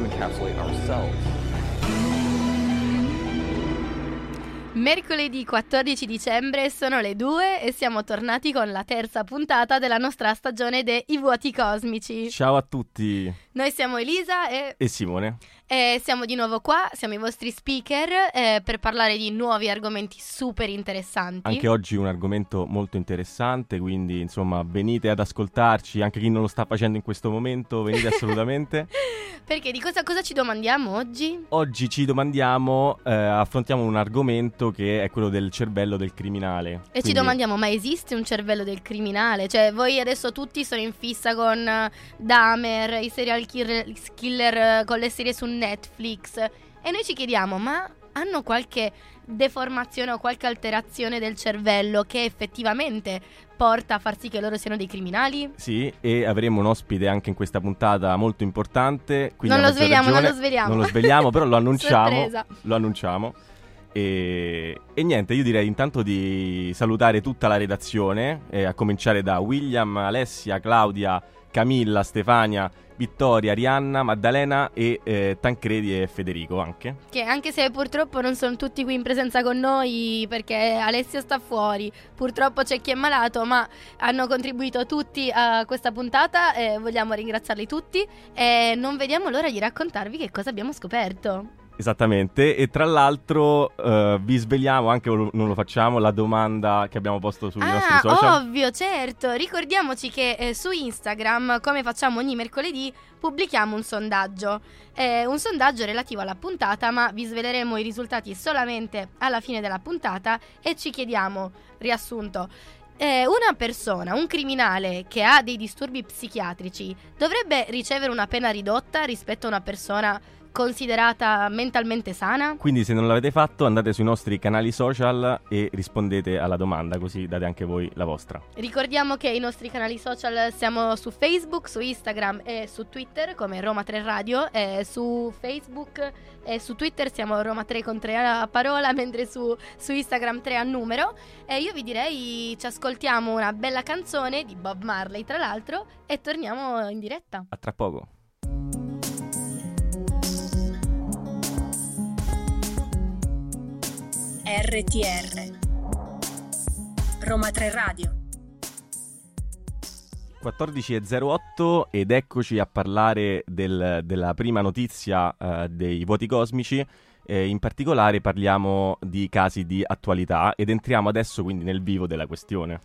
to encapsulate ourselves? Mercoledì 14 dicembre sono le 2 e siamo tornati con la terza puntata della nostra stagione dei I vuoti cosmici. Ciao a tutti Noi siamo Elisa e, e Simone. E siamo di nuovo qua, siamo i vostri speaker eh, per parlare di nuovi argomenti super interessanti. Anche oggi un argomento molto interessante, quindi insomma venite ad ascoltarci, anche chi non lo sta facendo in questo momento, venite assolutamente. Perché di cosa, cosa ci domandiamo oggi? Oggi ci domandiamo, eh, affrontiamo un argomento che è quello del cervello del criminale. E ci Quindi- domandiamo, ma esiste un cervello del criminale? Cioè, voi adesso tutti sono in fissa con eh, Dahmer, i serial killer, killer, eh, con le serie su Netflix. E noi ci chiediamo, ma hanno qualche deformazione o qualche alterazione del cervello che effettivamente porta a far sì che loro siano dei criminali? Sì, e avremo un ospite anche in questa puntata molto importante. Non lo maggior sveliamo, non ragione- lo sveliamo. Non lo svegliamo, però lo annunciamo. Lo annunciamo. E, e niente, io direi intanto di salutare tutta la redazione, eh, a cominciare da William, Alessia, Claudia, Camilla, Stefania, Vittoria, Arianna, Maddalena e eh, Tancredi e Federico anche. Che anche se purtroppo non sono tutti qui in presenza con noi perché Alessio sta fuori, purtroppo c'è chi è malato, ma hanno contribuito tutti a questa puntata e vogliamo ringraziarli tutti e non vediamo l'ora di raccontarvi che cosa abbiamo scoperto. Esattamente, e tra l'altro eh, vi svegliamo, anche non lo facciamo, la domanda che abbiamo posto sui nostri Ah, social. ovvio, certo. Ricordiamoci che eh, su Instagram, come facciamo ogni mercoledì, pubblichiamo un sondaggio. È un sondaggio relativo alla puntata, ma vi sveleremo i risultati solamente alla fine della puntata e ci chiediamo, riassunto, eh, una persona, un criminale che ha dei disturbi psichiatrici, dovrebbe ricevere una pena ridotta rispetto a una persona considerata mentalmente sana? Quindi se non l'avete fatto andate sui nostri canali social e rispondete alla domanda, così date anche voi la vostra. Ricordiamo che i nostri canali social siamo su Facebook, su Instagram e su Twitter come Roma 3 Radio. Su Facebook e su Twitter siamo Roma 3 con 3 a parola, mentre su, su Instagram 3 a numero. E io vi direi ci ascoltiamo una bella canzone di Bob Marley, tra l'altro, e torniamo in diretta. A tra poco. RTR Roma 3 Radio 14.08 ed eccoci a parlare del- della prima notizia eh, dei voti cosmici. Eh, in particolare parliamo di casi di attualità ed entriamo adesso quindi nel vivo della questione.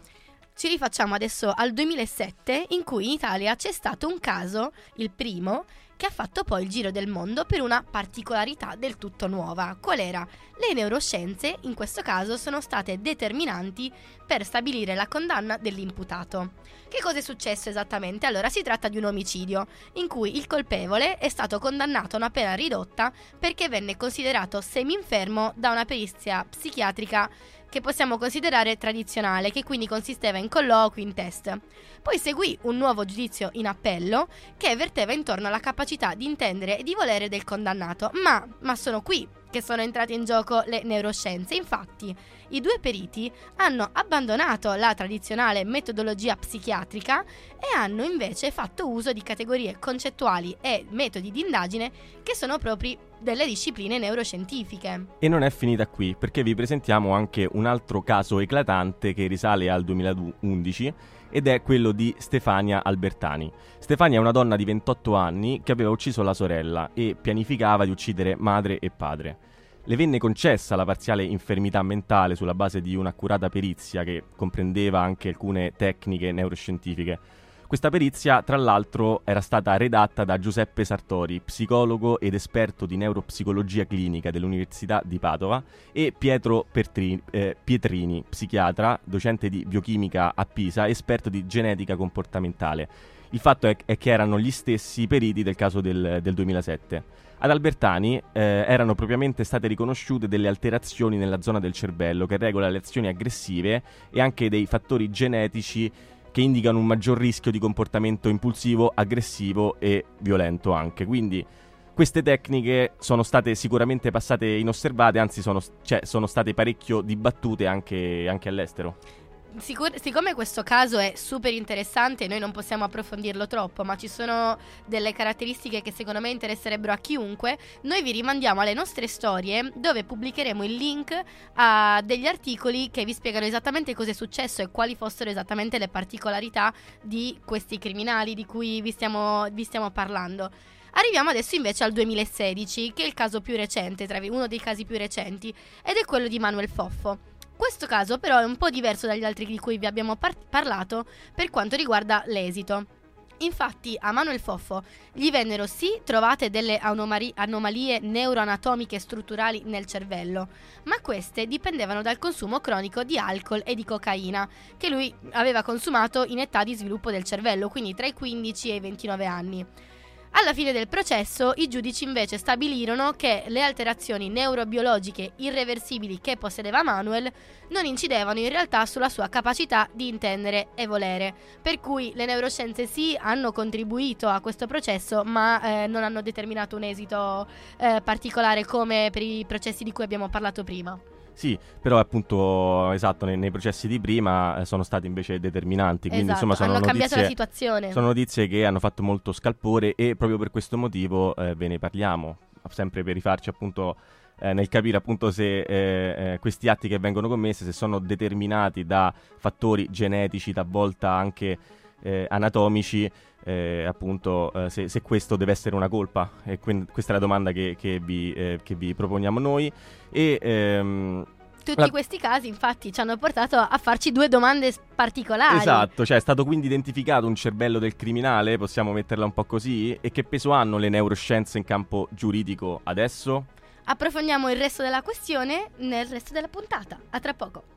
Ci rifacciamo adesso al 2007 in cui in Italia c'è stato un caso, il primo, che ha fatto poi il giro del mondo per una particolarità del tutto nuova. Qual era? Le neuroscienze in questo caso sono state determinanti per stabilire la condanna dell'imputato. Che cosa è successo esattamente? Allora si tratta di un omicidio in cui il colpevole è stato condannato a una pena ridotta perché venne considerato semi-infermo da una perizia psichiatrica che possiamo considerare tradizionale, che quindi consisteva in colloqui, in test. Poi seguì un nuovo giudizio in appello che verteva intorno alla capacità di intendere e di volere del condannato, ma, ma sono qui che sono entrate in gioco le neuroscienze. Infatti, i due periti hanno abbandonato la tradizionale metodologia psichiatrica e hanno invece fatto uso di categorie concettuali e metodi di indagine che sono propri delle discipline neuroscientifiche. E non è finita qui, perché vi presentiamo anche un altro caso eclatante che risale al 2011 ed è quello di Stefania Albertani. Stefania è una donna di 28 anni che aveva ucciso la sorella e pianificava di uccidere madre e padre. Le venne concessa la parziale infermità mentale sulla base di un'accurata perizia che comprendeva anche alcune tecniche neuroscientifiche. Questa perizia, tra l'altro, era stata redatta da Giuseppe Sartori, psicologo ed esperto di neuropsicologia clinica dell'Università di Padova, e Pietro Pertri- eh, Pietrini, psichiatra, docente di biochimica a Pisa, esperto di genetica comportamentale. Il fatto è, è che erano gli stessi periti del caso del, del 2007. Ad Albertani eh, erano propriamente state riconosciute delle alterazioni nella zona del cervello che regola le azioni aggressive e anche dei fattori genetici che indicano un maggior rischio di comportamento impulsivo, aggressivo e violento anche. Quindi queste tecniche sono state sicuramente passate inosservate, anzi sono, cioè, sono state parecchio dibattute anche, anche all'estero. Sicur- siccome questo caso è super interessante, noi non possiamo approfondirlo troppo, ma ci sono delle caratteristiche che secondo me interesserebbero a chiunque, noi vi rimandiamo alle nostre storie dove pubblicheremo il link a degli articoli che vi spiegano esattamente cosa è successo e quali fossero esattamente le particolarità di questi criminali di cui vi stiamo, vi stiamo parlando. Arriviamo adesso invece al 2016, che è il caso più recente, uno dei casi più recenti, ed è quello di Manuel Foffo. Questo caso però è un po' diverso dagli altri di cui vi abbiamo par- parlato per quanto riguarda l'esito. Infatti a Manuel Foffo gli vennero sì trovate delle anomari- anomalie neuroanatomiche strutturali nel cervello, ma queste dipendevano dal consumo cronico di alcol e di cocaina che lui aveva consumato in età di sviluppo del cervello, quindi tra i 15 e i 29 anni. Alla fine del processo i giudici invece stabilirono che le alterazioni neurobiologiche irreversibili che possedeva Manuel non incidevano in realtà sulla sua capacità di intendere e volere, per cui le neuroscienze sì hanno contribuito a questo processo ma eh, non hanno determinato un esito eh, particolare come per i processi di cui abbiamo parlato prima. Sì, però appunto, esatto, nei, nei processi di prima eh, sono stati invece determinanti. Quindi esatto, insomma sono hanno notizie, cambiato la situazione. Sono notizie che hanno fatto molto scalpore e proprio per questo motivo eh, ve ne parliamo. Sempre per rifarci appunto eh, nel capire appunto se eh, eh, questi atti che vengono commessi, se sono determinati da fattori genetici, talvolta anche eh, anatomici, eh, appunto eh, se, se, questo deve essere una colpa. E quindi, questa è la domanda che, che, vi, eh, che vi, proponiamo noi. E, ehm, tutti la... questi casi, infatti, ci hanno portato a farci due domande particolari. Esatto, cioè è stato quindi identificato un cervello del criminale, possiamo metterla un po' così, e che peso hanno le neuroscienze in campo giuridico adesso? Approfondiamo il resto della questione nel resto della puntata. A tra poco.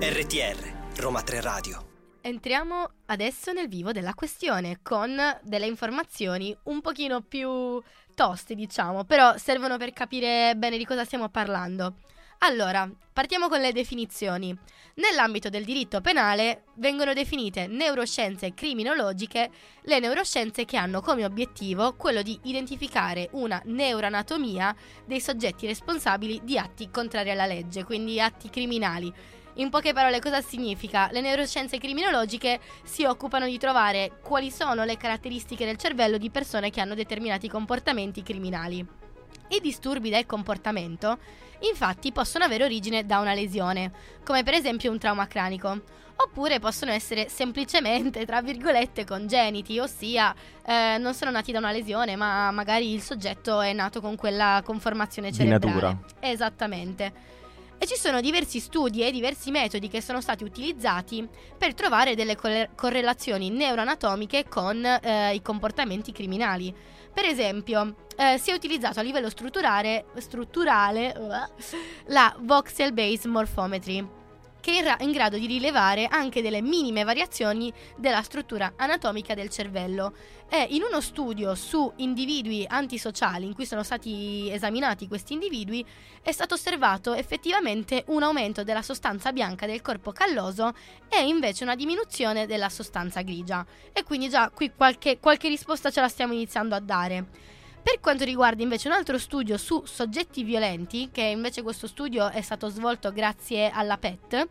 RTR Roma 3 Radio. Entriamo adesso nel vivo della questione con delle informazioni un pochino più toste, diciamo, però servono per capire bene di cosa stiamo parlando. Allora, partiamo con le definizioni. Nell'ambito del diritto penale vengono definite neuroscienze criminologiche le neuroscienze che hanno come obiettivo quello di identificare una neuroanatomia dei soggetti responsabili di atti contrari alla legge, quindi atti criminali. In poche parole cosa significa? Le neuroscienze criminologiche si occupano di trovare quali sono le caratteristiche del cervello di persone che hanno determinati comportamenti criminali. I disturbi del comportamento infatti possono avere origine da una lesione, come per esempio un trauma cranico, oppure possono essere semplicemente, tra virgolette, congeniti, ossia eh, non sono nati da una lesione, ma magari il soggetto è nato con quella conformazione cerebrale. Di natura. Esattamente. E ci sono diversi studi e diversi metodi che sono stati utilizzati per trovare delle correlazioni neuroanatomiche con eh, i comportamenti criminali. Per esempio, eh, si è utilizzato a livello strutturale, strutturale uh, la voxel based morphometry, che è in grado di rilevare anche delle minime variazioni della struttura anatomica del cervello. E in uno studio su individui antisociali in cui sono stati esaminati questi individui è stato osservato effettivamente un aumento della sostanza bianca del corpo calloso e invece una diminuzione della sostanza grigia. E quindi già qui qualche, qualche risposta ce la stiamo iniziando a dare. Per quanto riguarda invece un altro studio su soggetti violenti, che invece questo studio è stato svolto grazie alla PET,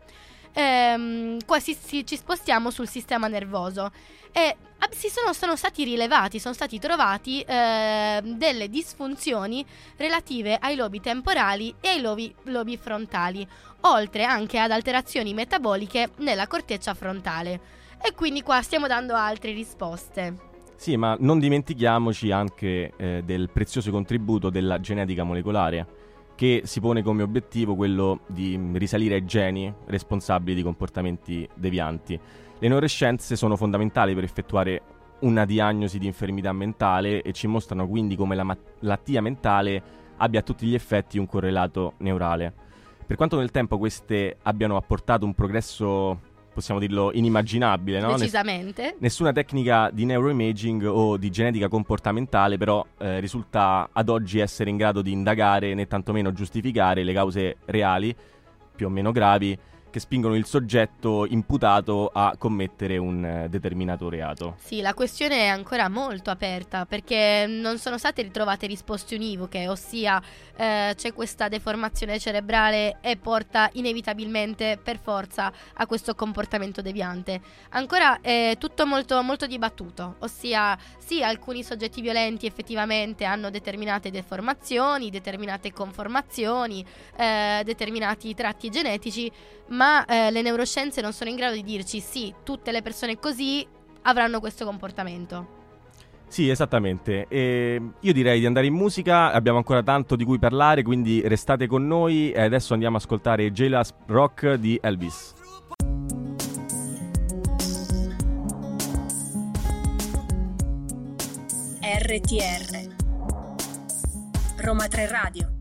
ehm, qua si, si, ci spostiamo sul sistema nervoso e si sono, sono stati rilevati, sono stati trovati eh, delle disfunzioni relative ai lobi temporali e ai lobi, lobi frontali, oltre anche ad alterazioni metaboliche nella corteccia frontale. E quindi qua stiamo dando altre risposte. Sì, ma non dimentichiamoci anche eh, del prezioso contributo della genetica molecolare, che si pone come obiettivo quello di risalire ai geni responsabili di comportamenti devianti. Le neuroscienze sono fondamentali per effettuare una diagnosi di infermità mentale e ci mostrano quindi come la malattia mentale abbia a tutti gli effetti un correlato neurale. Per quanto nel tempo queste abbiano apportato un progresso possiamo dirlo, inimmaginabile, no? Decisamente. nessuna tecnica di neuroimaging o di genetica comportamentale però eh, risulta ad oggi essere in grado di indagare né tantomeno giustificare le cause reali, più o meno gravi, che spingono il soggetto imputato a commettere un eh, determinato reato. Sì, la questione è ancora molto aperta perché non sono state ritrovate risposte univoche, ossia eh, c'è questa deformazione cerebrale e porta inevitabilmente per forza a questo comportamento deviante. Ancora è tutto molto, molto dibattuto, ossia sì, alcuni soggetti violenti effettivamente hanno determinate deformazioni, determinate conformazioni, eh, determinati tratti genetici, eh, le neuroscienze non sono in grado di dirci sì, tutte le persone così avranno questo comportamento. Sì, esattamente. E io direi di andare in musica, abbiamo ancora tanto di cui parlare, quindi restate con noi e adesso andiamo a ascoltare J-Last Rock di Elvis. RTR Roma 3 Radio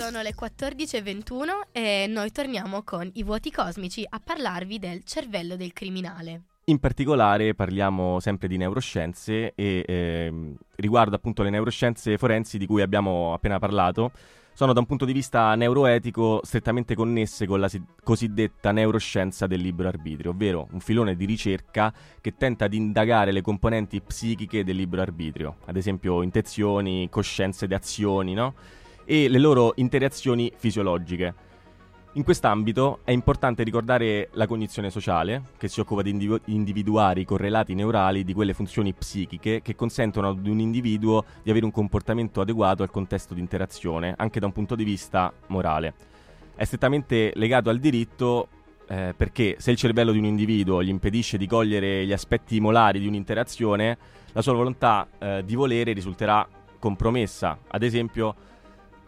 Sono le 14.21 e noi torniamo con i vuoti cosmici a parlarvi del cervello del criminale. In particolare parliamo sempre di neuroscienze e ehm, riguardo appunto le neuroscienze forensi di cui abbiamo appena parlato, sono da un punto di vista neuroetico strettamente connesse con la si- cosiddetta neuroscienza del libero arbitrio, ovvero un filone di ricerca che tenta di indagare le componenti psichiche del libero arbitrio, ad esempio intenzioni, coscienze di azioni, no? E le loro interazioni fisiologiche. In quest'ambito è importante ricordare la cognizione sociale, che si occupa di individu- individuare i correlati neurali di quelle funzioni psichiche che consentono ad un individuo di avere un comportamento adeguato al contesto di interazione, anche da un punto di vista morale. È strettamente legato al diritto eh, perché se il cervello di un individuo gli impedisce di cogliere gli aspetti molari di un'interazione, la sua volontà eh, di volere risulterà compromessa. Ad esempio,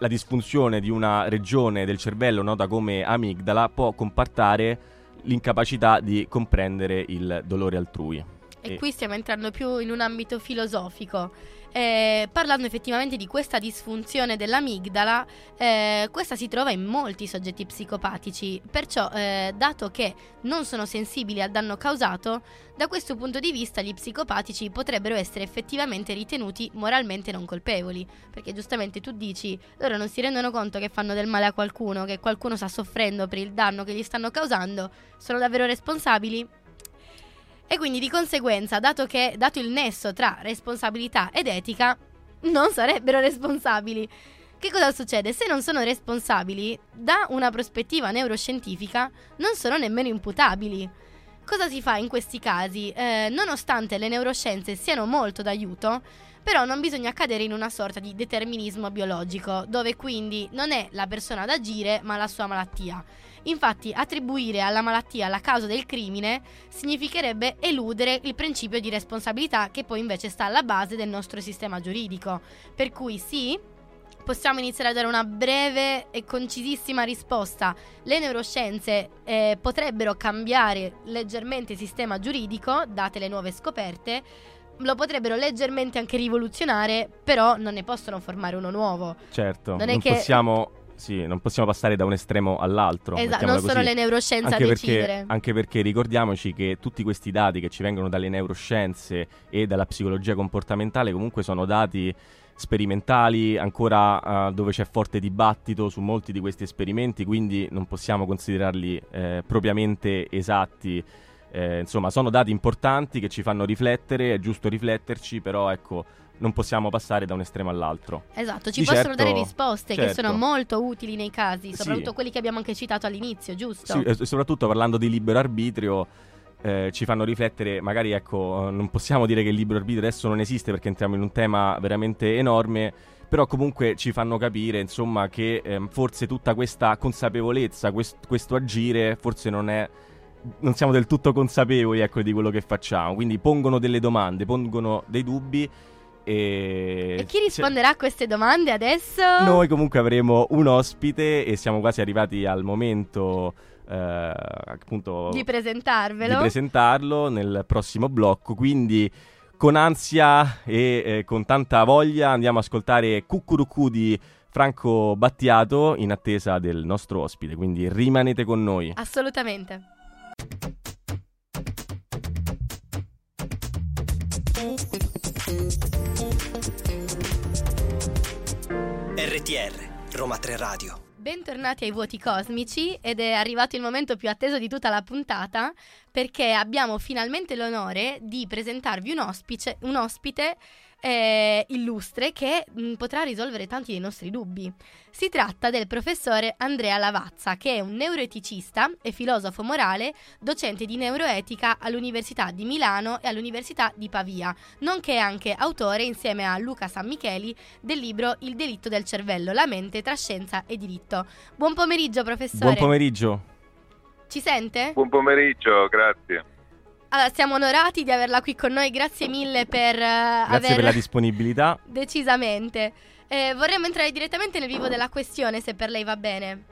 la disfunzione di una regione del cervello nota come amigdala può comportare l'incapacità di comprendere il dolore altrui. E E- qui stiamo entrando più in un ambito filosofico. Eh, parlando effettivamente di questa disfunzione dell'amigdala, eh, questa si trova in molti soggetti psicopatici, perciò eh, dato che non sono sensibili al danno causato, da questo punto di vista gli psicopatici potrebbero essere effettivamente ritenuti moralmente non colpevoli, perché giustamente tu dici, loro non si rendono conto che fanno del male a qualcuno, che qualcuno sta soffrendo per il danno che gli stanno causando, sono davvero responsabili? E quindi di conseguenza, dato che dato il nesso tra responsabilità ed etica, non sarebbero responsabili. Che cosa succede? Se non sono responsabili, da una prospettiva neuroscientifica, non sono nemmeno imputabili. Cosa si fa in questi casi? Eh, nonostante le neuroscienze siano molto d'aiuto, però non bisogna cadere in una sorta di determinismo biologico, dove quindi non è la persona ad agire, ma la sua malattia. Infatti, attribuire alla malattia la causa del crimine significherebbe eludere il principio di responsabilità che poi invece sta alla base del nostro sistema giuridico. Per cui sì, possiamo iniziare a dare una breve e concisissima risposta. Le neuroscienze eh, potrebbero cambiare leggermente il sistema giuridico, date le nuove scoperte, lo potrebbero leggermente anche rivoluzionare, però non ne possono formare uno nuovo. Certo, Non non, che- possiamo, sì, non possiamo passare da un estremo all'altro. Esatto, non sono così. le neuroscienze anche a perché, decidere. anche perché ricordiamoci che tutti questi dati che ci vengono dalle neuroscienze e dalla psicologia comportamentale comunque sono dati sperimentali, ancora eh, dove c'è forte dibattito su molti di questi esperimenti, quindi non possiamo considerarli eh, propriamente esatti. Eh, insomma, sono dati importanti che ci fanno riflettere, è giusto rifletterci, però ecco, non possiamo passare da un estremo all'altro. Esatto, ci Di possono certo- dare risposte che certo. sono molto utili nei casi, Sì. soprattutto quelli che abbiamo anche citato all'inizio, giusto? Sì, e soprattutto parlando di libero arbitrio, eh, ci fanno riflettere, magari ecco, non possiamo dire che il libero arbitrio adesso non esiste perché entriamo in un tema veramente enorme, però comunque ci fanno capire, insomma, che ehm, forse tutta questa consapevolezza, quest- questo agire, forse non è... Non siamo del tutto consapevoli ecco, di quello che facciamo, quindi pongono delle domande, pongono dei dubbi e... E chi risponderà a queste domande adesso? Noi comunque avremo un ospite e siamo quasi arrivati al momento eh, appunto Di presentarvelo. di presentarlo nel prossimo blocco. Quindi con ansia e eh, con tanta voglia andiamo ad ascoltare Cucurucù di Franco Battiato in attesa del nostro ospite, quindi rimanete con noi. Assolutamente. RTR, Roma 3 Radio. Bentornati ai Vuoti Cosmici ed è arrivato il momento più atteso di tutta la puntata perché abbiamo finalmente l'onore di presentarvi un, ospice, un ospite eh, illustre che mh, mm, potrà risolvere tanti dei nostri dubbi. Si tratta del professore Andrea Lavazza, che è un neuroeticista e filosofo morale, docente di neuroetica all'Università di Milano e all'Università di Pavia, nonché anche autore insieme a Luca San Micheli del libro Il delitto del cervello, la mente tra scienza e diritto. Buon pomeriggio, professore. Buon pomeriggio. Ci sente? Buon pomeriggio, grazie. Allora, siamo onorati di averla qui con noi, grazie mille per uh, Grazie aver... per la disponibilità. Decisamente. Eh, vorremmo entrare direttamente nel vivo della questione, se per lei va bene.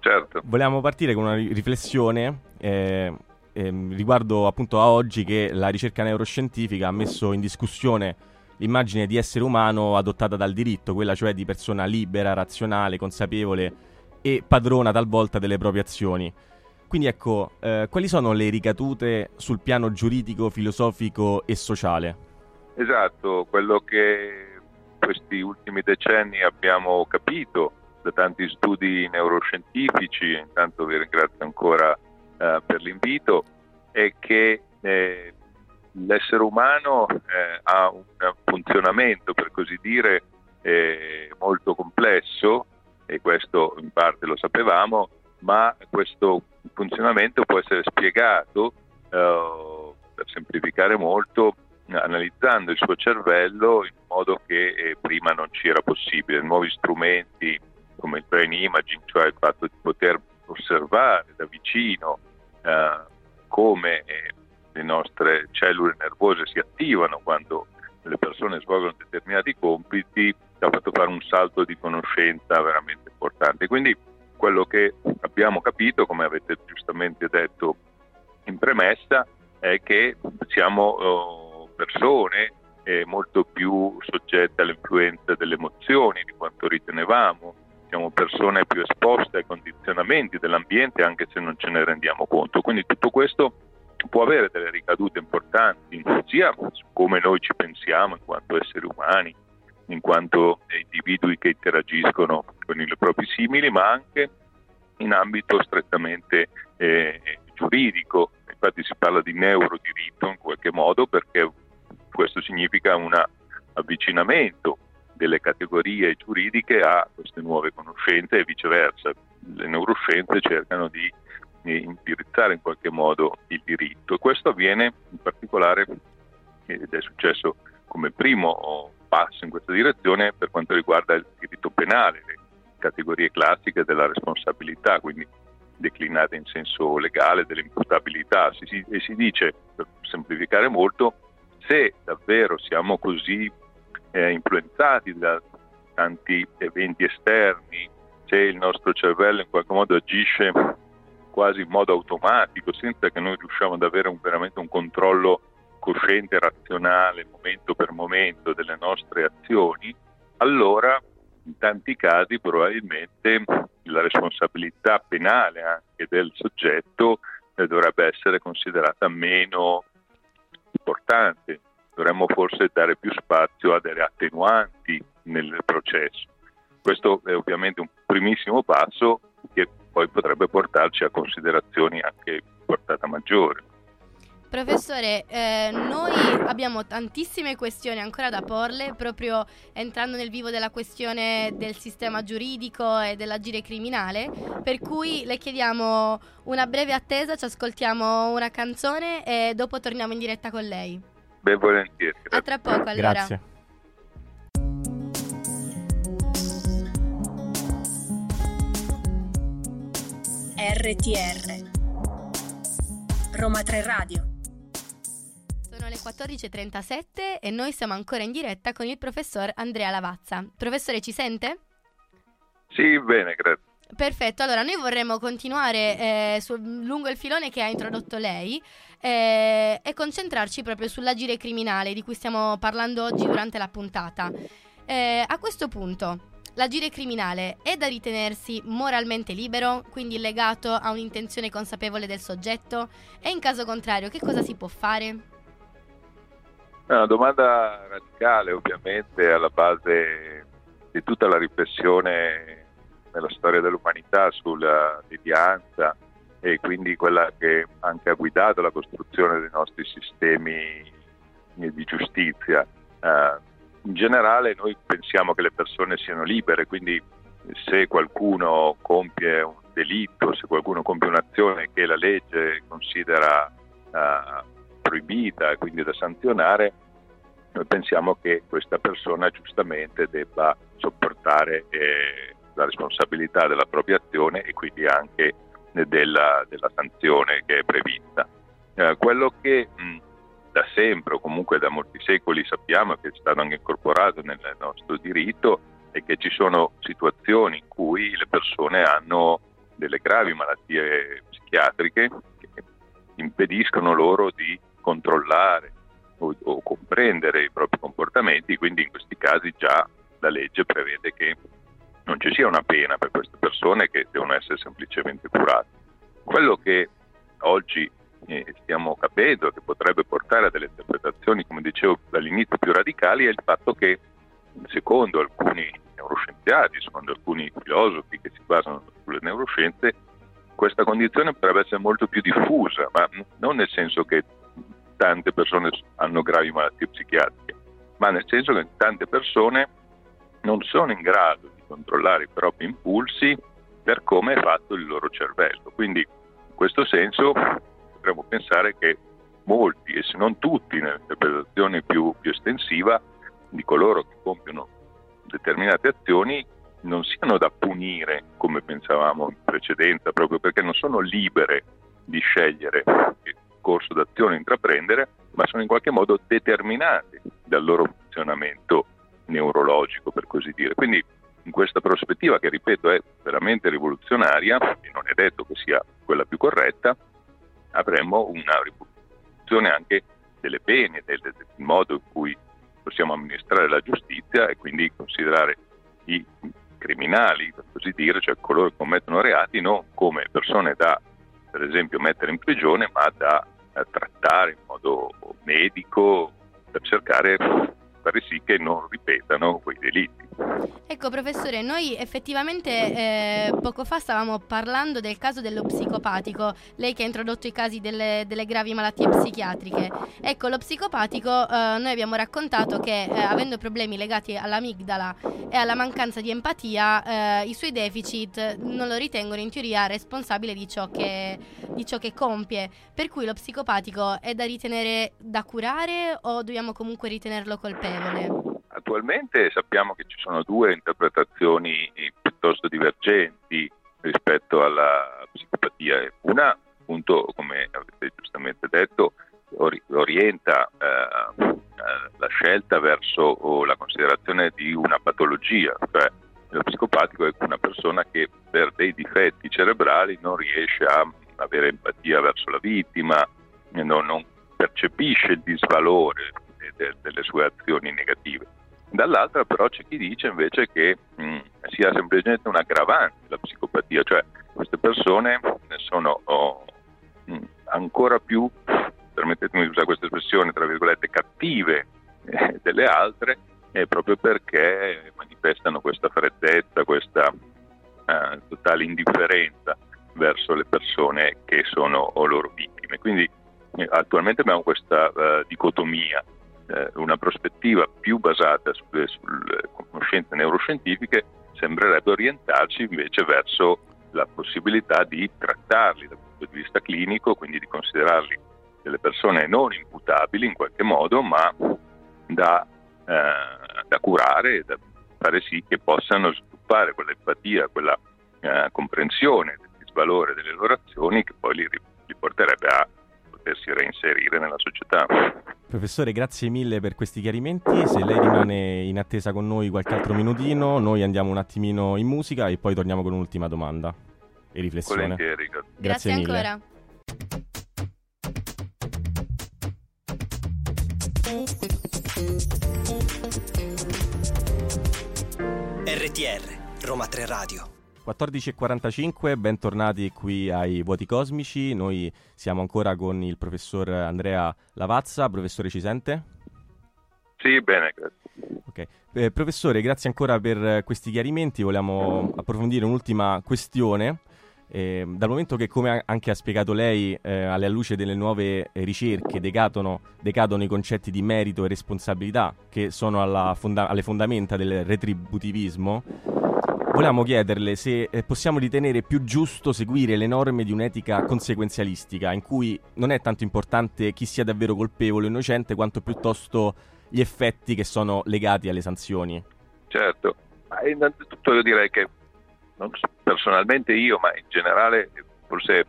Certo. Vogliamo partire con una riflessione eh, eh, riguardo appunto a oggi che la ricerca neuroscientifica ha messo in discussione l'immagine di essere umano adottata dal diritto, quella cioè di persona libera, razionale, consapevole e padrona talvolta delle proprie azioni. Quindi ecco, eh, quali sono le ricadute sul piano giuridico, filosofico e sociale? Esatto, quello che questi ultimi decenni abbiamo capito da tanti studi neuroscientifici, intanto vi ringrazio ancora eh, per l'invito, è che eh, l'essere umano eh, ha un funzionamento, per così dire, eh, molto complesso, e questo in parte lo sapevamo, ma questo funzionamento può essere spiegato, eh, per semplificare molto, analizzando il suo cervello in modo che eh, prima non ci era possibile. Nuovi strumenti come il brain imaging, cioè il fatto di poter osservare da vicino eh, come eh, le nostre cellule nervose si attivano quando le persone svolgono determinati compiti, ha fatto fare un salto di conoscenza veramente importante. Quindi quello che abbiamo capito, come avete giustamente detto in premessa, è che siamo oh, persone eh, molto più soggette alle influenze delle emozioni di quanto ritenevamo, siamo persone più esposte ai condizionamenti dell'ambiente anche se non ce ne rendiamo conto. Quindi tutto questo può avere delle ricadute importanti sia su come noi ci pensiamo in quanto esseri umani, in quanto individui che interagiscono con i propri simili, ma anche in ambito strettamente eh, giuridico. Infatti si parla di neurodiritto in qualche modo perché questo significa un avvicinamento delle categorie giuridiche a queste nuove conoscenze e viceversa. Le neuroscienze cercano di indirizzare in qualche modo il diritto e questo avviene in particolare ed è successo come primo passo in questa direzione per quanto riguarda il diritto penale, le categorie classiche della responsabilità, quindi declinate in senso legale dell'imputabilità. Si, si, e si dice, per semplificare molto, se davvero siamo così eh, influenzati da tanti eventi esterni, se il nostro cervello in qualche modo agisce quasi in modo automatico, senza che noi riusciamo ad avere un, veramente un controllo cosciente, razionale, momento per momento delle nostre azioni, allora in tanti casi probabilmente la responsabilità penale anche del soggetto eh, dovrebbe essere considerata meno importante. Dovremmo forse dare più spazio a delle attenuanti nel processo. Questo è ovviamente un primissimo passo che poi potrebbe portarci a considerazioni anche di portata maggiore. Professore, eh, noi abbiamo tantissime questioni ancora da porle, proprio entrando nel vivo della questione del sistema giuridico e dell'agire criminale, per cui le chiediamo una breve attesa, ci ascoltiamo una canzone e dopo torniamo in diretta con lei. Ben volentieri. Grazie. A tra poco allora. Grazie. RTR Roma 3 Radio 14.37 e noi siamo ancora in diretta con il professor Andrea Lavazza. Professore, ci sente? Sì, bene, grazie. Perfetto, allora noi vorremmo continuare eh, su, lungo il filone che ha introdotto lei eh, e concentrarci proprio sull'agire criminale di cui stiamo parlando oggi durante la puntata. Eh, a questo punto, l'agire criminale è da ritenersi moralmente libero, quindi legato a un'intenzione consapevole del soggetto? E in caso contrario, che cosa si può fare? È una domanda radicale, ovviamente, alla base di tutta la riflessione nella storia dell'umanità sulla devianza e quindi quella che anche ha guidato la costruzione dei nostri sistemi di giustizia. Uh, in generale noi pensiamo che le persone siano libere, quindi se qualcuno compie un delitto, se qualcuno compie un'azione che la legge considera uh, proibita quindi da sanzionare, noi pensiamo che questa persona giustamente debba sopportare eh, la responsabilità della propria azione e quindi anche della, della sanzione che è prevista. Eh, quello che mh, da sempre o comunque da molti secoli sappiamo che è stato anche incorporato nel nostro diritto è che ci sono situazioni in cui le persone hanno delle gravi malattie psichiatriche che impediscono loro di controllare o, o comprendere i propri comportamenti, quindi in questi casi già la legge prevede che non ci sia una pena per queste persone che devono essere semplicemente curate. Quello che oggi eh, stiamo capendo che potrebbe portare a delle interpretazioni, come dicevo dall'inizio, più radicali è il fatto che secondo alcuni neuroscienziati, secondo alcuni filosofi che si basano sulle neuroscienze, questa condizione potrebbe essere molto più diffusa, ma non nel senso che tante persone hanno gravi malattie psichiatriche, ma nel senso che tante persone non sono in grado controllare i propri impulsi per come è fatto il loro cervello. Quindi in questo senso potremmo pensare che molti, e se non tutti, nell'interpretazione più, più estensiva, di coloro che compiono determinate azioni non siano da punire come pensavamo in precedenza, proprio perché non sono libere di scegliere corso d'azione intraprendere, ma sono in qualche modo determinate dal loro funzionamento neurologico, per così dire. Quindi in questa prospettiva che ripeto è veramente rivoluzionaria e non è detto che sia quella più corretta, avremmo una rivoluzione anche delle pene, del, del modo in cui possiamo amministrare la giustizia e quindi considerare i criminali, per così dire, cioè coloro che commettono reati, non come persone da, per esempio, mettere in prigione, ma da trattare in modo medico per cercare fare sì che non ripetano quei delitti. Ecco professore, noi effettivamente eh, poco fa stavamo parlando del caso dello psicopatico, lei che ha introdotto i casi delle, delle gravi malattie psichiatriche. Ecco, lo psicopatico eh, noi abbiamo raccontato che eh, avendo problemi legati all'amigdala e alla mancanza di empatia, eh, i suoi deficit non lo ritengono in teoria responsabile di ciò, che, di ciò che compie. Per cui lo psicopatico è da ritenere da curare o dobbiamo comunque ritenerlo colpevole? Attualmente sappiamo che ci sono due interpretazioni piuttosto divergenti rispetto alla psicopatia. Una, appunto, come avete giustamente detto, orienta eh, eh, la scelta verso la considerazione di una patologia, cioè lo psicopatico è una persona che per dei difetti cerebrali non riesce a avere empatia verso la vittima, non, non percepisce il disvalore de, delle sue azioni negative. Dall'altra però c'è chi dice invece che mh, sia semplicemente un aggravante la psicopatia, cioè queste persone sono oh, mh, ancora più, permettetemi di usare questa espressione, tra virgolette, cattive eh, delle altre, eh, proprio perché manifestano questa freddezza, questa eh, totale indifferenza verso le persone che sono loro vittime. Quindi eh, attualmente abbiamo questa uh, dicotomia eh, una prospettiva più basata sulle, sulle conoscenze neuroscientifiche sembrerebbe orientarci invece verso la possibilità di trattarli dal punto di vista clinico, quindi di considerarli delle persone non imputabili in qualche modo, ma da, eh, da curare da fare sì che possano sviluppare quell'empatia, quella eh, comprensione del disvalore delle loro azioni che poi li, li porterebbe a potersi reinserire nella società. Professore, grazie mille per questi chiarimenti. Se lei rimane in attesa con noi qualche altro minutino, noi andiamo un attimino in musica e poi torniamo con un'ultima domanda e riflessione. Volentieri. Grazie, Grazie mille. ancora. RTR, Roma 3 Radio. 14.45, bentornati qui ai Vuoti Cosmici. Noi siamo ancora con il professor Andrea Lavazza. Professore, ci sente? Sì, bene, grazie. Ok. Eh, professore, grazie ancora per questi chiarimenti. Vogliamo approfondire un'ultima questione. Eh, dal momento che, come anche ha spiegato lei, eh, alla luce delle nuove ricerche decadono, decadono i concetti di merito e responsabilità che sono fonda- alle fondamenta del retributivismo, volevamo chiederle se eh, possiamo ritenere più giusto seguire le norme di un'etica conseguenzialistica, in cui non è tanto importante chi sia davvero colpevole o innocente, quanto piuttosto gli effetti che sono legati alle sanzioni. Certo, ma innanzitutto io direi che non so, personalmente io, ma in generale forse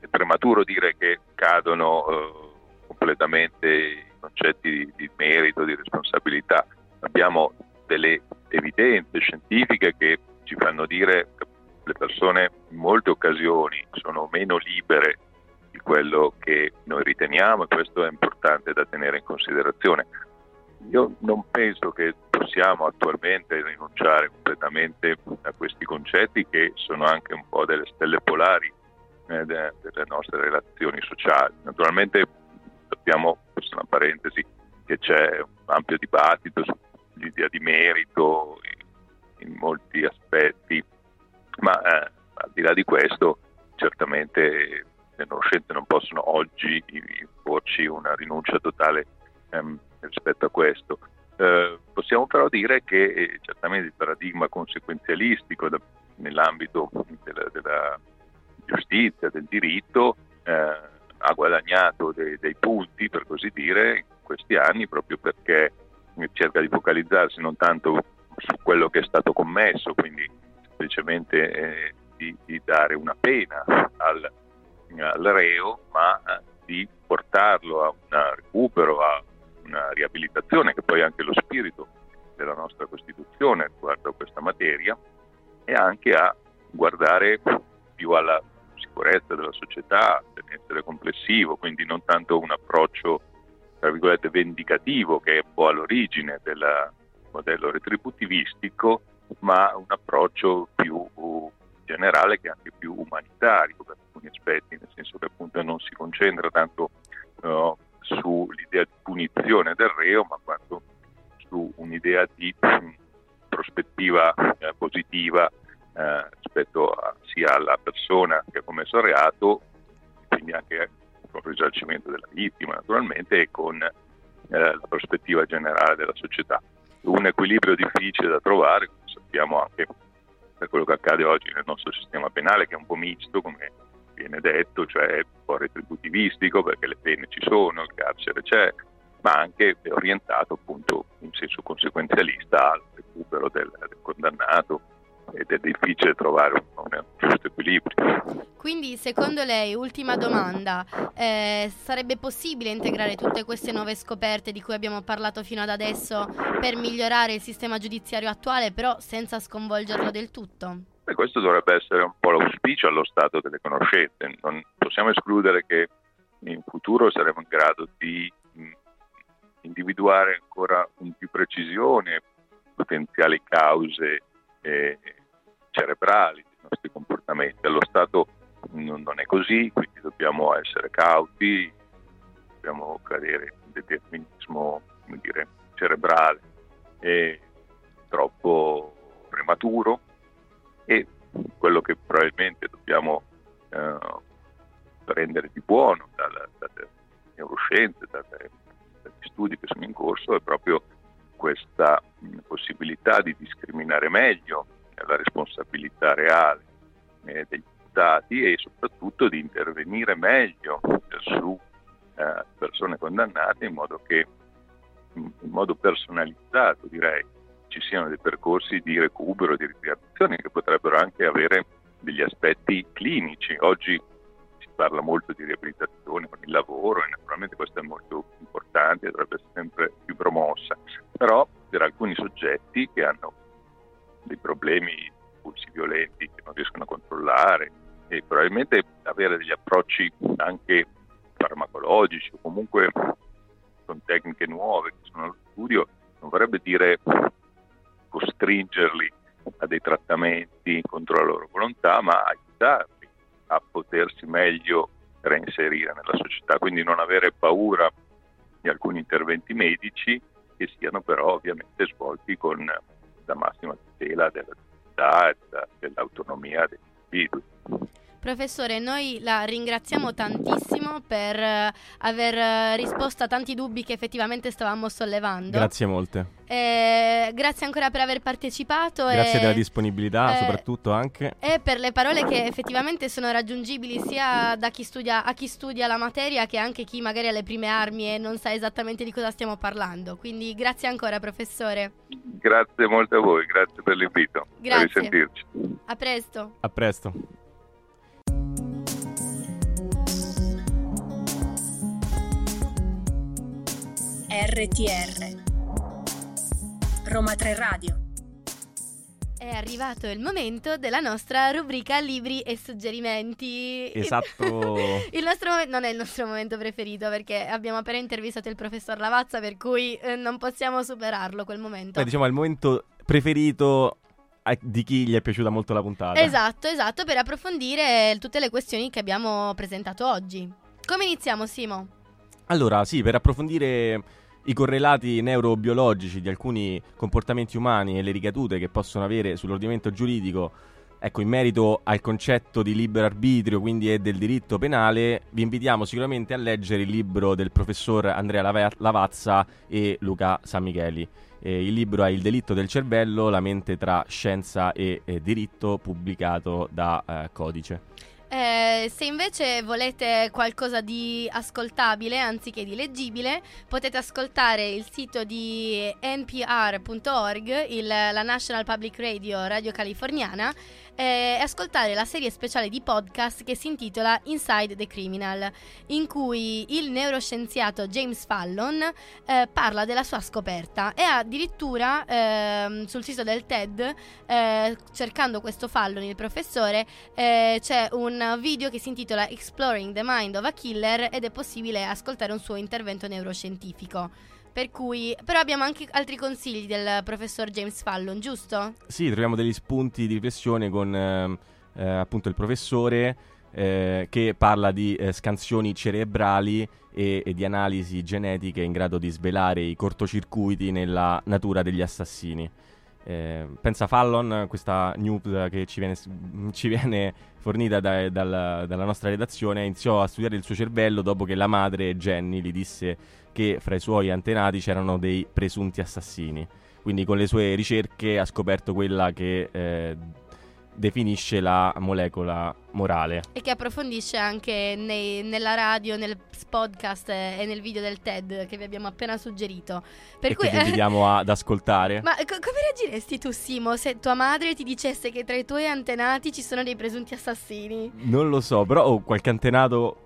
è prematuro dire che cadono eh, completamente i concetti di, di merito, di responsabilità. Abbiamo delle evidenze scientifiche che ci fanno dire che le persone in molte occasioni sono meno libere di quello che noi riteniamo e questo è importante da tenere in considerazione. Io non penso che possiamo attualmente rinunciare completamente a questi concetti che sono anche un po' delle stelle polari eh, de- delle nostre relazioni sociali. Naturalmente sappiamo, questa è una parentesi, che c'è un ampio dibattito sull'idea di merito in, in molti aspetti, ma eh, al di là di questo certamente le neuroscienze non possono oggi imporci una rinuncia totale ehm, rispetto a questo. Eh, possiamo però dire che eh, certamente il paradigma conseguenzialistico da, nell'ambito della, della, giustizia, del diritto, eh, ha guadagnato dei, dei, punti, per così dire, in questi anni proprio perché cerca di focalizzarsi non tanto su quello che è stato commesso, quindi semplicemente eh, di, di, dare una pena al, al reo, ma eh, di portarlo a un recupero, a una riabilitazione, che poi è anche lo spirito della nostra Costituzione riguardo a questa materia, e anche a guardare più alla sicurezza della società, al benessere complessivo, quindi non tanto un approccio, tra virgolette, vendicativo che è un po' all'origine del modello retributivistico, ma un approccio più generale che è anche più umanitario per alcuni aspetti, nel senso che appunto non si concentra tanto uh, sull'idea di punizione del reo, ma quanto su un'idea di mh, prospettiva eh, positiva eh, rispetto a, sia alla persona che ha commesso il reato, quindi anche risarcimento della vittima naturalmente e con eh, la prospettiva generale della società. Un equilibrio difficile da trovare, come sappiamo anche per quello che accade oggi nel nostro sistema penale, che è un po' misto, come viene detto, cioè un po' retributivistico perché le pene ci sono, il carcere c'è, ma anche orientato appunto in senso conseguenzialista al recupero del, del condannato ed è difficile trovare un, un giusto equilibrio. Quindi, secondo lei, ultima domanda, eh, sarebbe possibile integrare tutte queste nuove scoperte di cui abbiamo parlato fino ad adesso per migliorare il sistema giudiziario attuale, però senza sconvolgerlo del tutto? E questo dovrebbe essere un po' l'auspicio allo stato delle conoscenze. Non possiamo escludere che in futuro saremo in grado di mh, individuare ancora con più precisione potenziali cause eh, cerebrali dei nostri comportamenti. Allo stato non, è così, quindi dobbiamo essere cauti, dobbiamo cadere in determinismo dire, cerebrale e troppo prematuro e quello che probabilmente dobbiamo eh, prendere di buono dalle, dalle neuroscienze, dalle, dagli studi che sono in corso è proprio questa possibilità di discriminare meglio la responsabilità reale eh, degli stati e soprattutto di intervenire meglio su eh, persone condannate in modo che in modo personalizzato direi ci siano dei percorsi di recupero, di riabilitazione che potrebbero anche avere degli aspetti clinici. Oggi si parla molto di riabilitazione con il lavoro e naturalmente questo è molto importante, dovrebbe essere sempre più promossa, però per alcuni soggetti che hanno dei problemi impulsi violenti che non riescono a controllare e probabilmente avere degli approcci anche farmacologici o comunque con tecniche nuove che sono allo studio non vorrebbe dire costringerli a dei trattamenti contro la loro volontà, ma aiutarli a potersi meglio reinserire nella società, quindi non avere paura di alcuni interventi medici che siano però ovviamente svolti con la massima tutela della dignità e dell'autonomia degli individui. Professore, noi la ringraziamo tantissimo per eh, aver eh, risposto a tanti dubbi che effettivamente stavamo sollevando. Grazie molte. Eh, grazie ancora per aver partecipato. Grazie e, della disponibilità, eh, soprattutto anche. E per le parole che effettivamente sono raggiungibili sia da chi studia a chi studia la materia che anche chi magari ha le prime armi e non sa esattamente di cosa stiamo parlando. Quindi grazie ancora, professore. Grazie molto a voi, grazie per l'invito. Grazie. A risentirci. A presto. A presto. RTR Roma 3 Radio È arrivato il momento della nostra rubrica libri e suggerimenti. Esatto. Il nostro momen- non è il nostro momento preferito perché abbiamo appena intervistato il professor Lavazza per cui eh, non possiamo superarlo quel momento. Beh, diciamo è il momento preferito di chi gli è piaciuta molto la puntata. Esatto, esatto, per approfondire tutte le questioni che abbiamo presentato oggi. Come iniziamo, Simo? Allora, sì, per approfondire i correlati neurobiologici di alcuni comportamenti umani e le ricadute che possono avere sull'ordinamento giuridico, ecco, in merito al concetto di libero arbitrio, quindi e del diritto penale, vi invitiamo sicuramente a leggere il libro del professor Andrea Lava- Lavazza e Luca San Micheli. Eh, il libro è Il delitto del cervello, la mente tra scienza e, e diritto, pubblicato da eh, Codice. Eh, se invece volete qualcosa di ascoltabile anziché di leggibile, potete ascoltare il sito di npr.org, il- la National Public Radio Radio Californiana, e ascoltare la serie speciale di podcast che si intitola Inside the Criminal, in cui il neuroscienziato James Fallon eh, parla della sua scoperta e addirittura ehm, sul sito del TED, eh, cercando questo Fallon, il professore, eh, c'è un video che si intitola Exploring the Mind of a Killer ed è possibile ascoltare un suo intervento neuroscientifico. Per cui, però abbiamo anche altri consigli del professor James Fallon, giusto? Sì, troviamo degli spunti di riflessione con ehm, eh, appunto il professore eh, che parla di eh, scansioni cerebrali e, e di analisi genetiche in grado di svelare i cortocircuiti nella natura degli assassini. Eh, pensa Fallon, questa news che ci viene, ci viene fornita da- dal- dalla nostra redazione, iniziò a studiare il suo cervello dopo che la madre Jenny gli disse che fra i suoi antenati c'erano dei presunti assassini. Quindi con le sue ricerche ha scoperto quella che eh, definisce la molecola morale. E che approfondisce anche nei- nella radio, nel podcast eh, e nel video del TED che vi abbiamo appena suggerito. Per e cui, che vi invitiamo ad ascoltare. Ma co- come reagiresti tu, Simo, se tua madre ti dicesse che tra i tuoi antenati ci sono dei presunti assassini? Non lo so, però ho qualche antenato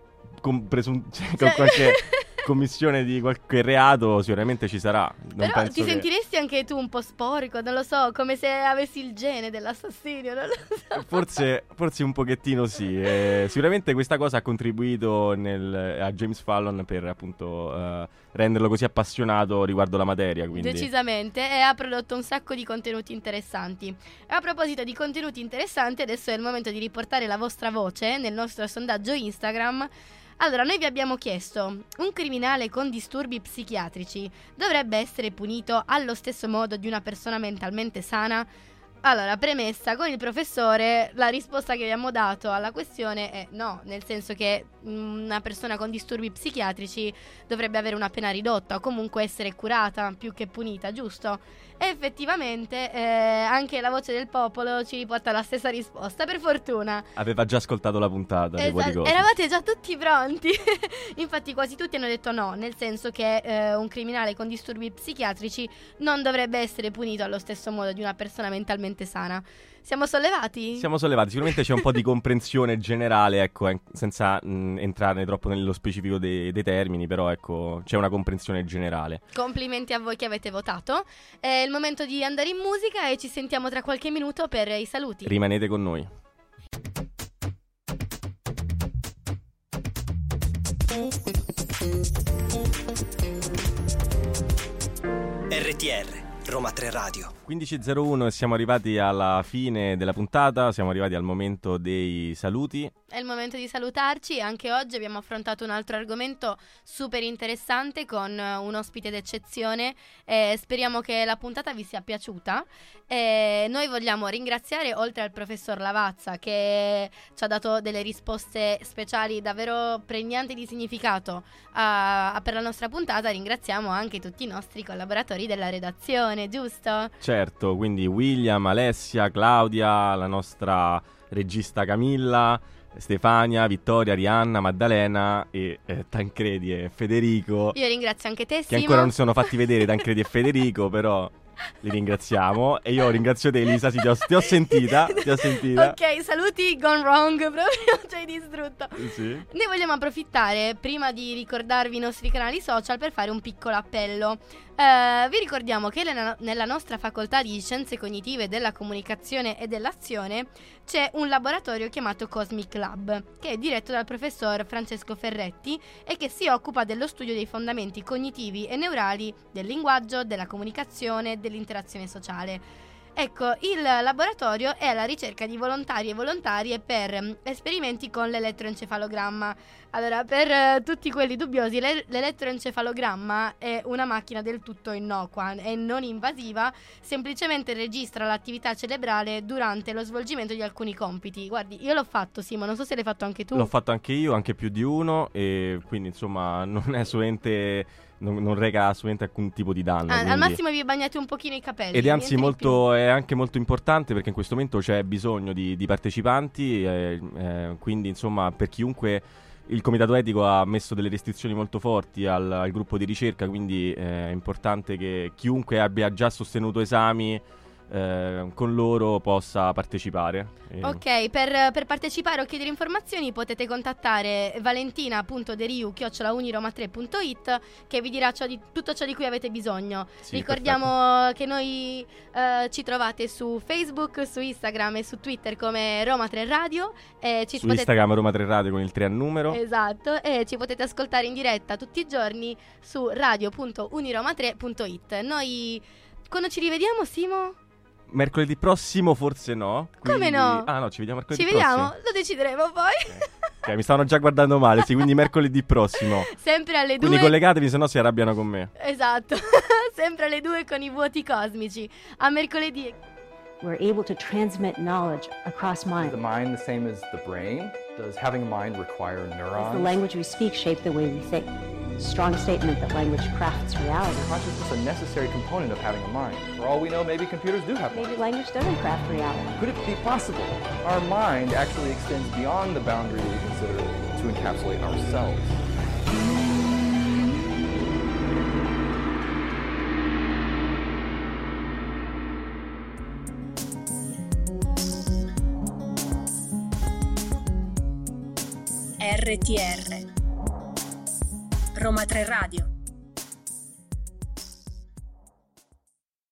con, presun- cioè, con Cioè- qualche commissione di qualche reato sicuramente ci sarà. Non Però ti che- sentiresti anche tu un po' sporco, non lo so, come se avessi il gene dell'assassino, non lo so. Forse, forse un pochettino sì. Eh, sicuramente questa cosa ha contribuito nel- a James Fallon per appunto eh, renderlo così appassionato riguardo la materia. Quindi. Decisamente, e ha prodotto un sacco di contenuti interessanti. A proposito di contenuti interessanti, adesso è il momento di riportare la vostra voce nel nostro sondaggio Instagram. Allora, noi vi abbiamo chiesto, un criminale con disturbi psichiatrici dovrebbe essere punito allo stesso modo di una persona mentalmente sana? Allora, premessa, con il professore la risposta che abbiamo dato alla questione è no, nel senso che una persona con disturbi psichiatrici dovrebbe avere una pena ridotta o comunque essere curata più che punita, giusto? E effettivamente eh, anche la voce del popolo ci riporta la stessa risposta, per fortuna. Aveva già ascoltato la puntata Esatto, eravate già tutti pronti. Infatti, quasi tutti hanno detto no, nel senso che eh, un criminale con disturbi psichiatrici non dovrebbe essere punito allo stesso modo di una persona mentalmente mente sana. Siamo sollevati? Siamo sollevati, sicuramente c'è un po' di comprensione generale, ecco, eh, senza mh, entrare troppo nello specifico dei, dei termini, però ecco, c'è una comprensione generale. Complimenti a voi che avete votato. È il momento di andare in musica e ci sentiamo tra qualche minuto per i saluti. Rimanete con noi. RTR, Roma 3 Radio. 15.01 e siamo arrivati alla fine della puntata, siamo arrivati al momento dei saluti. È il momento di salutarci. Anche oggi abbiamo affrontato un altro argomento super interessante con eh, un ospite d'eccezione. Eh, speriamo che la puntata vi sia piaciuta. Eh, noi vogliamo ringraziare, oltre al professor Lavazza, che ci ha dato delle risposte speciali davvero pregnanti di significato a- a- per la nostra puntata, ringraziamo anche tutti i nostri collaboratori della redazione, giusto? Certo, quindi William, Alessia, Claudia, la nostra regista Camilla, Stefania, Vittoria, Rianna, Maddalena e eh, Tancredi e Federico. Io ringrazio anche te, Che Simo. ancora non si sono fatti vedere Tancredi e Federico, però li ringraziamo. E io ringrazio te, Elisa, sì, ti ho, ti ho sentita. Ti ho sentita. Ok, saluti gone wrong, proprio ci hai distrutto. Sì. Ne vogliamo approfittare prima di ricordarvi i nostri canali social per fare un piccolo appello. Eh, vi ricordiamo che nella, nella nostra facoltà di scienze cognitive della comunicazione e dell'azione c'è un laboratorio chiamato Cosmic Lab, che è diretto dal professor Francesco Ferretti e che si occupa dello studio dei fondamenti cognitivi e neurali del linguaggio, della comunicazione e dell'interazione sociale. Ecco, il laboratorio è alla ricerca di volontari e volontarie per mm, esperimenti con l'elettroencefalogramma. Allora, per eh, tutti quelli dubbiosi, l'e- l'elettroencefalogramma è una macchina del tutto innocua e non invasiva, semplicemente registra l'attività cerebrale durante lo svolgimento di alcuni compiti. Guardi, io l'ho fatto, Simo, non so se l'hai fatto anche tu. L'ho fatto anche io, anche più di uno, e quindi insomma non è assolutamente. Non, non reca assolutamente alcun tipo di danno. Ah, al massimo vi bagnate un pochino i capelli. Ed è anzi molto, è anche molto importante perché in questo momento c'è bisogno di, di partecipanti, eh, eh, quindi insomma per chiunque il comitato etico ha messo delle restrizioni molto forti al, al gruppo di ricerca, quindi eh, è importante che chiunque abbia già sostenuto esami eh, con loro possa partecipare. Ok, per, per partecipare o chiedere informazioni potete contattare valentina.deriu-uniroma3.it che vi dirà ciò di- tutto ciò di cui avete bisogno. Sì, Ricordiamo che noi eh, ci trovate su Facebook, su Instagram e su Twitter come Roma 3 Radio. E ci Su potete- Instagram Roma 3 Radio con il 3 a numero. Esatto, e ci potete ascoltare in diretta tutti i giorni su radio.uniroma3.it. Noi quando ci rivediamo, Simo? Mercoledì prossimo forse no. Come quindi- no? Ah no, ci vediamo mercoledì Ci vediamo? prossimo. Lo decideremo poi. Ok, mi stavano già guardando male, sì, quindi mercoledì prossimo. Sempre alle Quindi due. collegatevi, se no si arrabbiano con me. Esatto, sempre alle due con i vuoti cosmici. A mercoledì. We're able to transmit knowledge across Is the mind. mind the same as the brain? Does having a mind require Does the language we speak shape the way we think? Strong statement that language crafts reality. Consciousness a necessary component of having a mind. For all we know, maybe computers do have Maybe language doesn't craft reality. Could it be possible? Our mind actually extends beyond the boundary we consider to encapsulate ourselves. RTR Roma 3 Radio